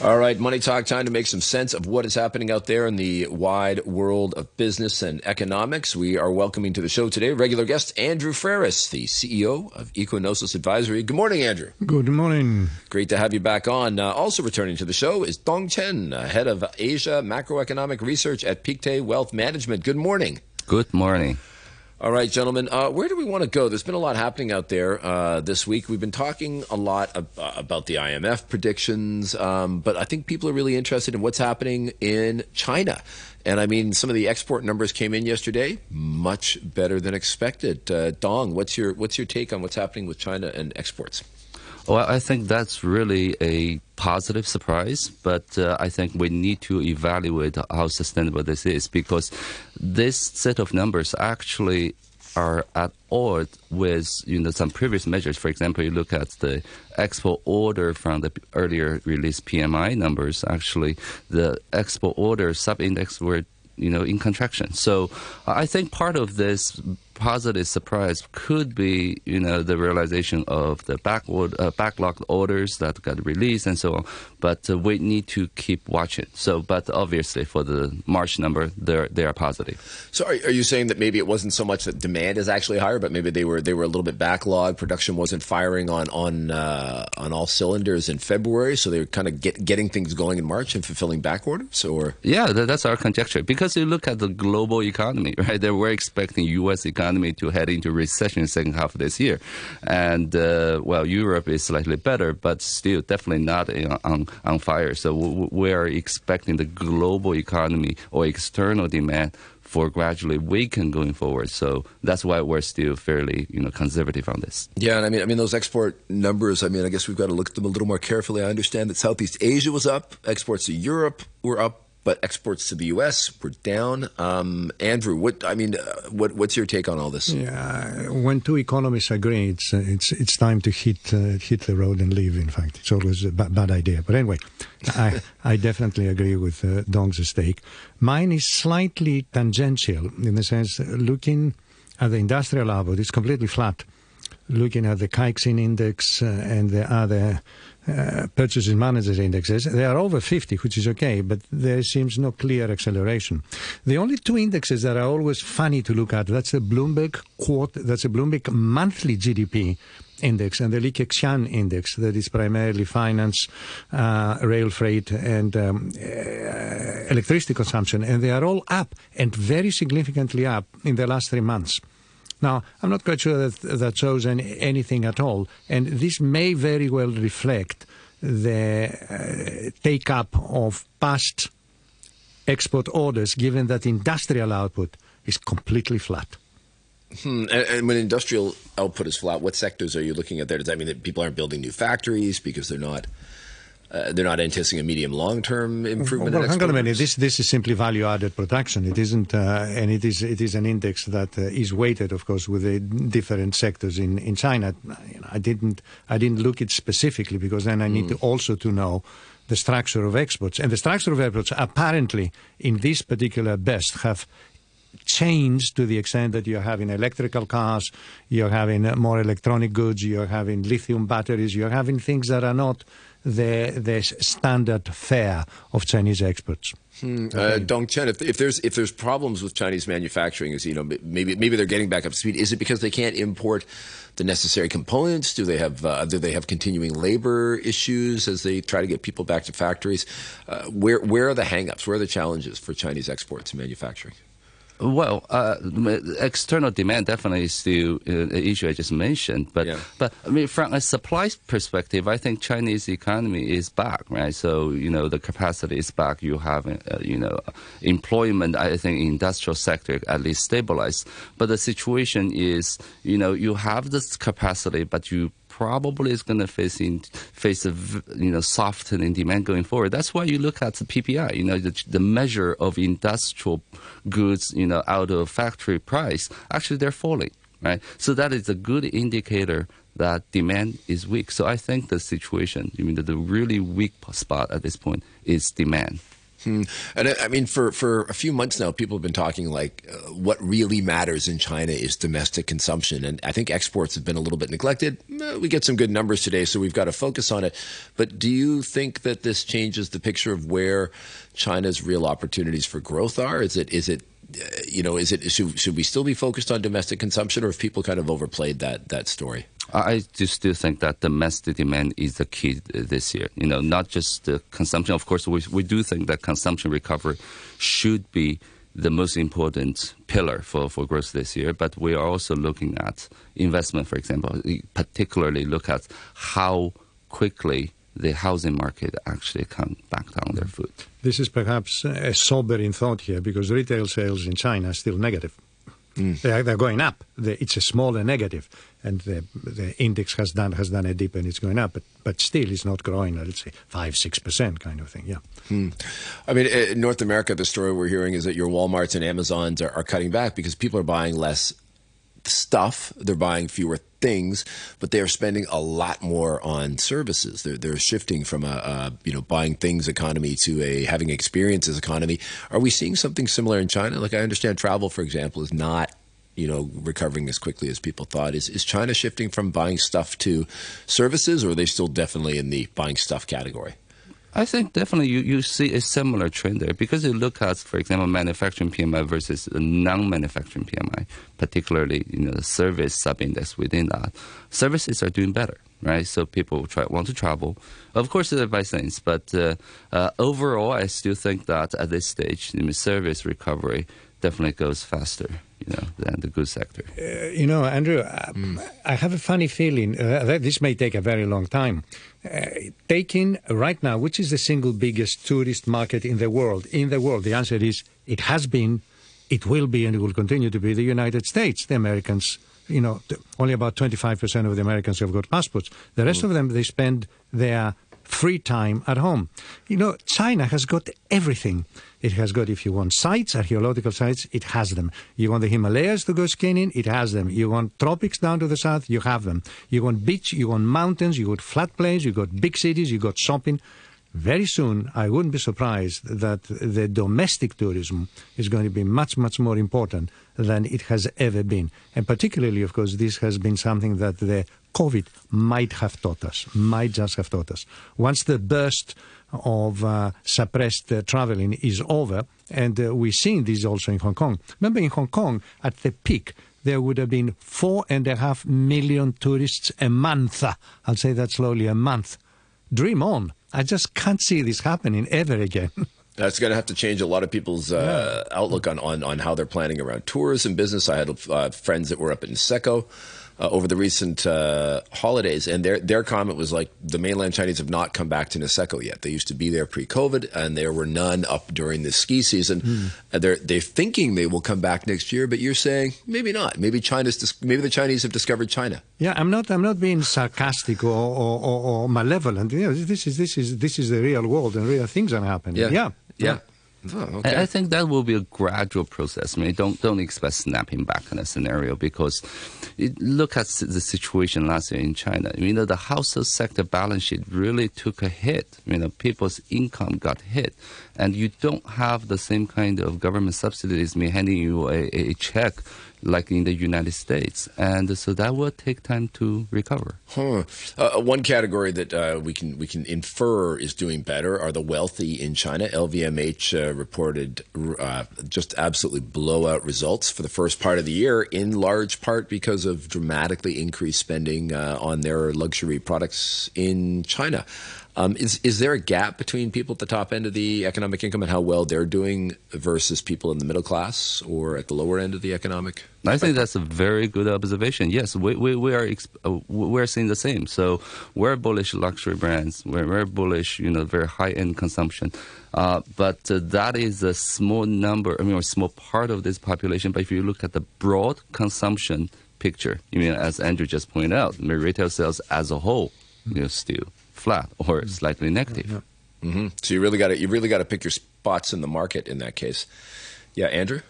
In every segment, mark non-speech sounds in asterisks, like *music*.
All right, Money Talk time to make some sense of what is happening out there in the wide world of business and economics. We are welcoming to the show today regular guest Andrew Freris, the CEO of Ecognosis Advisory. Good morning, Andrew. Good morning. Great to have you back on. Uh, also returning to the show is Dong Chen, uh, head of Asia macroeconomic research at Pictet Wealth Management. Good morning. Good morning. All right, gentlemen, uh, where do we want to go? There's been a lot happening out there uh, this week. We've been talking a lot ab- uh, about the IMF predictions, um, but I think people are really interested in what's happening in China. And I mean, some of the export numbers came in yesterday, much better than expected. Uh, Dong, what's your what's your take on what's happening with China and exports? Well, I think that's really a positive surprise, but uh, I think we need to evaluate how sustainable this is because this set of numbers actually are at odds with you know some previous measures. For example, you look at the export order from the earlier released PMI numbers. Actually, the export order sub index were you know in contraction. So I think part of this positive surprise could be, you know, the realization of the backward, uh, backlogged orders that got released and so on. But uh, we need to keep watching. So, but obviously for the March number, they're they are positive. So, are, are you saying that maybe it wasn't so much that demand is actually higher, but maybe they were they were a little bit backlogged. Production wasn't firing on on uh, on all cylinders in February, so they were kind of get, getting things going in March and fulfilling back orders. Or yeah, that, that's our conjecture because you look at the global economy, *laughs* right? They were expecting U.S. economy economy to head into recession in the second half of this year. And, uh, well, Europe is slightly better, but still definitely not on, on fire. So we are expecting the global economy or external demand for gradually weaken going forward. So that's why we're still fairly, you know, conservative on this. Yeah, and I mean, I mean those export numbers. I mean, I guess we've got to look at them a little more carefully. I understand that Southeast Asia was up, exports to Europe were up but exports to the U.S. were down. Um, Andrew, what I mean, uh, what, what's your take on all this? Yeah, when two economists agree, it's uh, it's it's time to hit uh, hit the road and leave. In fact, it's always a bad idea. But anyway, I I definitely agree with uh, Dong's stake. Mine is slightly tangential in the sense looking at the industrial output, it's completely flat. Looking at the Caixin index uh, and the other uh, purchasing managers indexes, they are over 50, which is okay, but there seems no clear acceleration. The only two indexes that are always funny to look at, that's the Bloomberg quote, that's a Bloomberg monthly GDP index and the Li index that is primarily finance, uh, rail freight, and um, uh, electricity consumption, and they are all up and very significantly up in the last three months. Now, I'm not quite sure that that shows any, anything at all, and this may very well reflect the uh, take up of past export orders, given that industrial output is completely flat. Hmm. And, and, when industrial output is flat, what sectors are you looking at there? Does that mean that people aren't building new factories because they're not uh, they're not anticipating a medium long term improvement. Well, hang on a minute. This this is simply value added production. It isn't, uh, and it is it is an index that uh, is weighted, of course, with the different sectors in in China. You know, I didn't I didn't look it specifically because then I need mm. to also to know the structure of exports and the structure of exports apparently in this particular best have changed to the extent that you're having electrical cars, you're having more electronic goods, you're having lithium batteries, you're having things that are not the, the standard fare of Chinese exports. Hmm. Okay. Uh, Dong Chen, if, if, there's if there's problems with Chinese manufacturing, is you know maybe maybe they're getting back up to speed. Is it because they can't import the necessary components? Do they have uh, do they have continuing labor issues as they try to get people back to factories? Uh, where where are the hangups? Where are the challenges for Chinese exports and manufacturing? Well, uh, external demand definitely is still uh, an issue I just mentioned, but yeah. but I mean from a supply perspective, I think Chinese economy is back, right? So you know the capacity is back. You have uh, you know employment. I think industrial sector at least stabilized, but the situation is you know you have this capacity, but you probably is going to face in, face a you know softening demand going forward. That's why you look at the PPI, you know, the, the measure of industrial goods, you know, out of factory price. Actually, they're falling, right? So that is a good indicator that demand is weak. So I think the situation, I mean, the, the really weak spot at this point is demand. Hmm. And I, I, mean, for, for a few months now, people have been talking like uh, what really matters in China is domestic consumption. And I think exports have been a little bit neglected. Uh, we get some good numbers today, so we've got to focus on it. But do you think that this changes the picture of where China's real opportunities for growth are? Is it, is it, uh, you know, is it should, should we still be focused on domestic consumption, or have people kind of overplayed that that story? I just still think that domestic demand is the key this year. You know, not just the consumption. Of course, we we do think that consumption recovery should be the most important pillar for, for growth this year, but we are also looking at investment, for example, particularly look at how quickly the housing market actually come back on their foot. This is perhaps a sobering thought here because retail sales in China are still negative. Mm. They are, they're going up. it's a smaller negative, and the, the index has done has done a dip and it's going up, but but still it's not growing. Let's say five six percent kind of thing. Yeah. Hmm. I mean, in North America, the story we're hearing is that your WalMarts and Amazons are, are cutting back because people are buying less stuff. They're buying fewer things, but they are spending a lot more on services. They're, they're shifting from a, a, you know buying things economy to a having experiences economy. Are we seeing something similar in China? Like I understand travel, for example, is not you know recovering as quickly as people thought. Is is China shifting from buying stuff to services, or are they still definitely in the buying stuff category? I think definitely you, you see a similar trend there because you look at, for example, manufacturing PMI versus non-manufacturing PMI, particularly you know the service sub-index within that. Services are doing better, right? So people try, want to travel. Of course, they buy things, but uh, uh, overall, I still think that at this stage, the service recovery definitely goes faster you know, than the goods sector. Uh, you know, Andrew, mm. I have a funny feeling uh, that this may take a very long time. Uh, taking right now, which is the single biggest tourist market in the world? In the world, the answer is it has been, it will be, and it will continue to be the United States. The Americans, you know, only about 25% of the Americans have got passports. The rest mm. of them, they spend their free time at home. You know, China has got everything. It has got, if you want sites, archaeological sites, it has them. You want the Himalayas to go skiing, it has them. You want tropics down to the south, you have them. You want beach, you want mountains, you want flat plains, you got big cities, you got shopping. Very soon, I wouldn't be surprised that the domestic tourism is going to be much, much more important than it has ever been. And particularly, of course, this has been something that the COVID might have taught us, might just have taught us. Once the burst of uh, suppressed uh, traveling is over, and uh, we're seeing this also in Hong Kong. Remember, in Hong Kong, at the peak, there would have been four and a half million tourists a month. I'll say that slowly, a month. Dream on. I just can't see this happening ever again. *laughs* That's going to have to change a lot of people's uh, yeah. outlook on, on, on how they're planning around tourism business. I had uh, friends that were up in Niseko uh, over the recent uh, holidays, and their their comment was like the mainland Chinese have not come back to Niseko yet. They used to be there pre-COVID, and there were none up during the ski season. Mm. And they're they're thinking they will come back next year, but you're saying maybe not. Maybe China's maybe the Chinese have discovered China. Yeah, I'm not I'm not being sarcastic or, or, or, or malevolent. You know, this is this is this is the real world, and real things are happening. Yeah, yeah. Yeah. Oh, okay. I, I, think that will be a gradual process. I mean, don't don't expect snapping back in a scenario because it, look at the situation last year in China. You know, the household sector balance sheet really took a hit. You know, people's income got hit, and you don't have the same kind of government subsidies. Me handing you a, a check like in the United States, and so that will take time to recover. Huh. Uh, one category that uh, we can we can infer is doing better are the wealthy in China. LVMH uh, reported uh, just absolutely blowout results for the first part of the year, in large part because of dramatically increased spending uh, on their luxury products in China. Um, is is there a gap between people at the top end of the economic income and how well they're doing versus people in the middle class or at the lower end of the economic? I think that's a very good observation. Yes, we we, we are uh, we're seeing the same. So we're bullish luxury brands. We're very bullish, you know, very high end consumption. Uh, but uh, that is a small number. I mean, a small part of this population. But if you look at the broad consumption picture, you mean as Andrew just pointed out, retail sales as a whole, you know, still flat or slightly negative. Yeah. Mm-hmm. So you really got to you really got to pick your spots in the market in that case. Yeah, Andrew.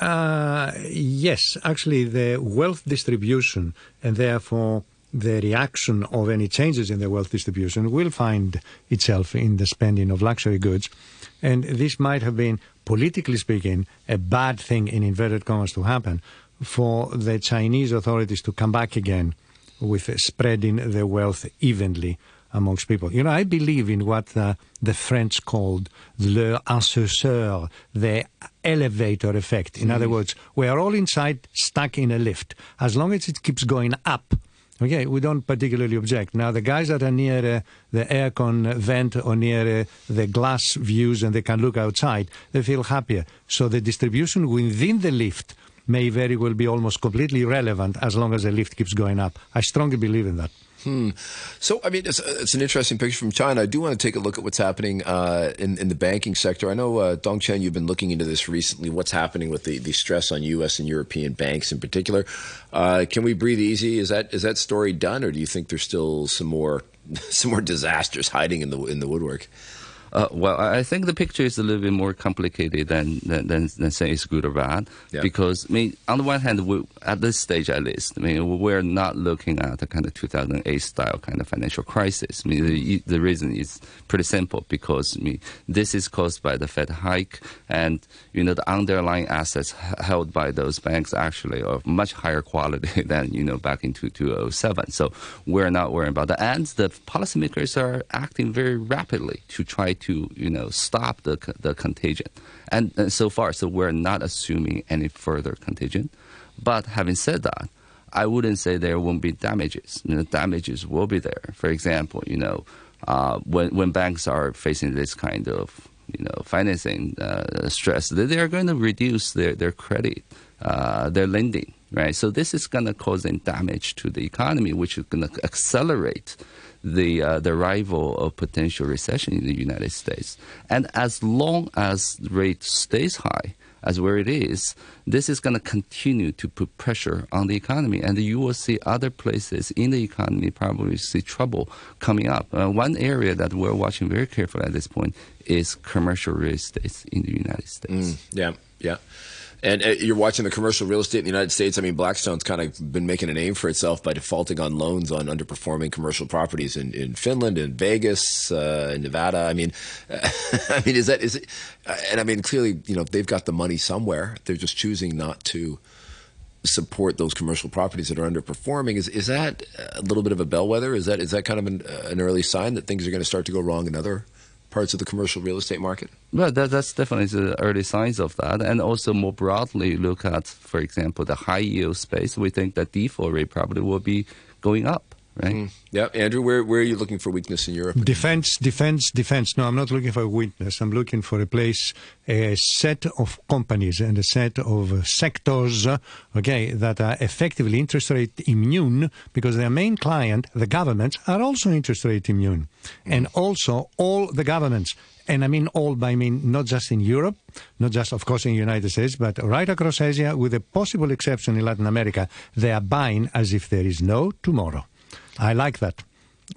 Uh, yes, actually, the wealth distribution and therefore the reaction of any changes in the wealth distribution will find itself in the spending of luxury goods. And this might have been, politically speaking, a bad thing in inverted commas to happen for the Chinese authorities to come back again with spreading the wealth evenly amongst people. You know, I believe in what uh, the French called le ascenseur, the elevator effect. In mm. other words, we are all inside stuck in a lift. As long as it keeps going up, Okay, we don't particularly object. Now, the guys that are near uh, the aircon vent or near uh, the glass views and they can look outside, they feel happier. So the distribution within the lift may very well be almost completely irrelevant as long as the lift keeps going up. I strongly believe in that. Hmm. So, I mean, it's, it's, an interesting picture from China. I do want to take a look at what's happening uh, in, in the banking sector. I know, uh, Dong Chen, you've been looking into this recently. What's happening with the, the stress on U.S. and European banks in particular? Uh, can we breathe easy? Is that is that story done, or do you think there's still some more *laughs* some more disasters hiding in the in the woodwork? Uh, well, I think the picture is a little bit more complicated than than, than, than saying it's good or bad. Yeah. Because I mean, on the one hand, we, at this stage at least, I mean, we're not looking at a kind of 2008 style kind of financial crisis. I mean, the, the reason is pretty simple because I mean, this is caused by the Fed hike, and you know the underlying assets held by those banks actually are much higher quality *laughs* than you know back in 2007. So we're not worrying about that, and the policymakers are acting very rapidly to try to you know stop the the contagion. And, and so far, so we're not assuming any further contagion. But having said that, I wouldn't say there won't be damages. You know, damages will be there. For example, you know, uh, when when banks are facing this kind of you know financing uh, stress, they, are going to reduce their their credit, uh, their lending, right? So this is going to cause damage to the economy, which is going to accelerate the uh, the arrival of potential recession in the United States. And as long as the rate stays high, as where it is, this is going to continue to put pressure on the economy, and you will see other places in the economy probably see trouble coming up. Uh, one area that we're watching very carefully at this point is commercial real estate in the United States. Mm, yeah, yeah. And uh, you're watching the commercial real estate in the United States. I mean, Blackstone's kind of been making a name for itself by defaulting on loans on underperforming commercial properties in, in Finland, in Vegas, uh, in Nevada. I mean, *laughs* I mean, is that is it? Uh, and I mean, clearly, you know, they've got the money somewhere. They're just choosing not to support those commercial properties that are underperforming. Is is that a little bit of a bellwether? Is that is that kind of an, uh, an early sign that things are going to start to go wrong in other parts of the commercial real estate market? Well, that, that's definitely the early signs of that. And also more broadly, look at, for example, the high yield space. We think that default rate probably will be going up right? Mm. Yeah, Andrew, where where are you looking for weakness in Europe? Defense, defense, defense. No, I'm not looking for weakness. I'm looking for a place, a set of companies and a set of sectors, okay, that are effectively interest rate immune because their main client, the governments, are also interest rate immune, mm. and also all the governments. And I mean all by I mean not just in Europe, not just of course in the United States, but right across Asia, with a possible exception in Latin America, they are buying as if there is no tomorrow. I like that.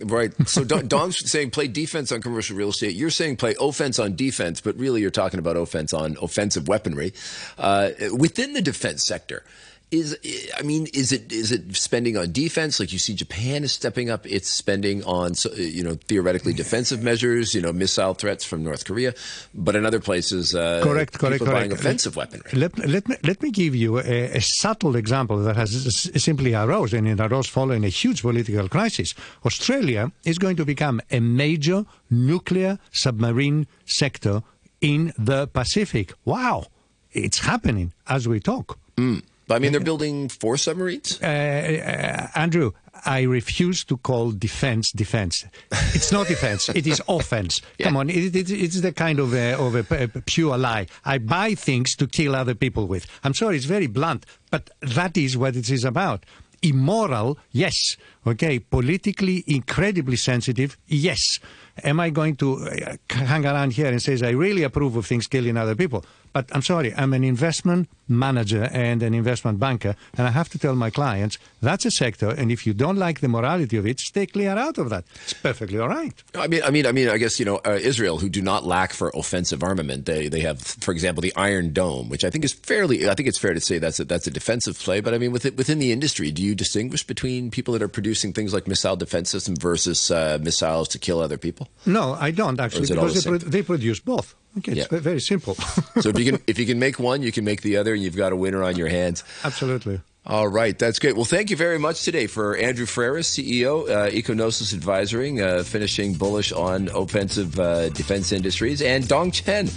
Right. So Dong's *laughs* saying play defense on commercial real estate. You're saying play offense on defense, but really you're talking about offense on offensive weaponry uh, within the defense sector is I mean, is it is it spending on defense? Like you see, Japan is stepping up its spending on you know theoretically defensive measures, you know, missile threats from North Korea, but in other places, uh, correct, correct, correct. buying offensive weaponry. Let, let me let me give you a, a subtle example that has simply arose, and it arose following a huge political crisis. Australia is going to become a major nuclear submarine sector in the Pacific. Wow, it's happening as we talk. Mm. I mean, they're building four submarines. Uh, uh, Andrew, I refuse to call defense defense. It's not defense. it is *laughs* offense. Yeah. Come on, it, it, it's the kind of a, of a, a, pure lie. I buy things to kill other people with. I'm sorry, it's very blunt, but that is what it is about. Immoral, yes. Okay, politically incredibly sensitive, yes. Am I going to uh, hang around here and say I really approve of things killing other people? But I'm sorry, I'm an investment manager and an investment banker, and I have to tell my clients that's a sector, and if you don't like the morality of it, stay clear out of that. It's perfectly all right. I mean, I mean, I mean, I guess you know, uh, Israel, who do not lack for offensive armament, they they have, for example, the Iron Dome, which I think is fairly. I think it's fair to say that's a, that's a defensive play. But I mean, within within the industry, do you distinguish between people that are producing things like missile defense system versus uh, missiles to kill other people? No, I don't actually, because the they, pro- they produce both. Okay, it's yeah. very simple. *laughs* so if you can *laughs* if you can make one, you can make the other, and you've got a winner on your hands. Absolutely. All right, that's great. Well, thank you very much today for Andrew Freris, CEO, uh, Ecognosis Advisory, uh, finishing bullish on offensive uh, defense industries, and Dong Chen,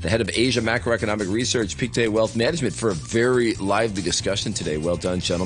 the head of Asia Macroeconomic Research, Pictet Wealth Management, for a very lively discussion today. Well done, gentlemen.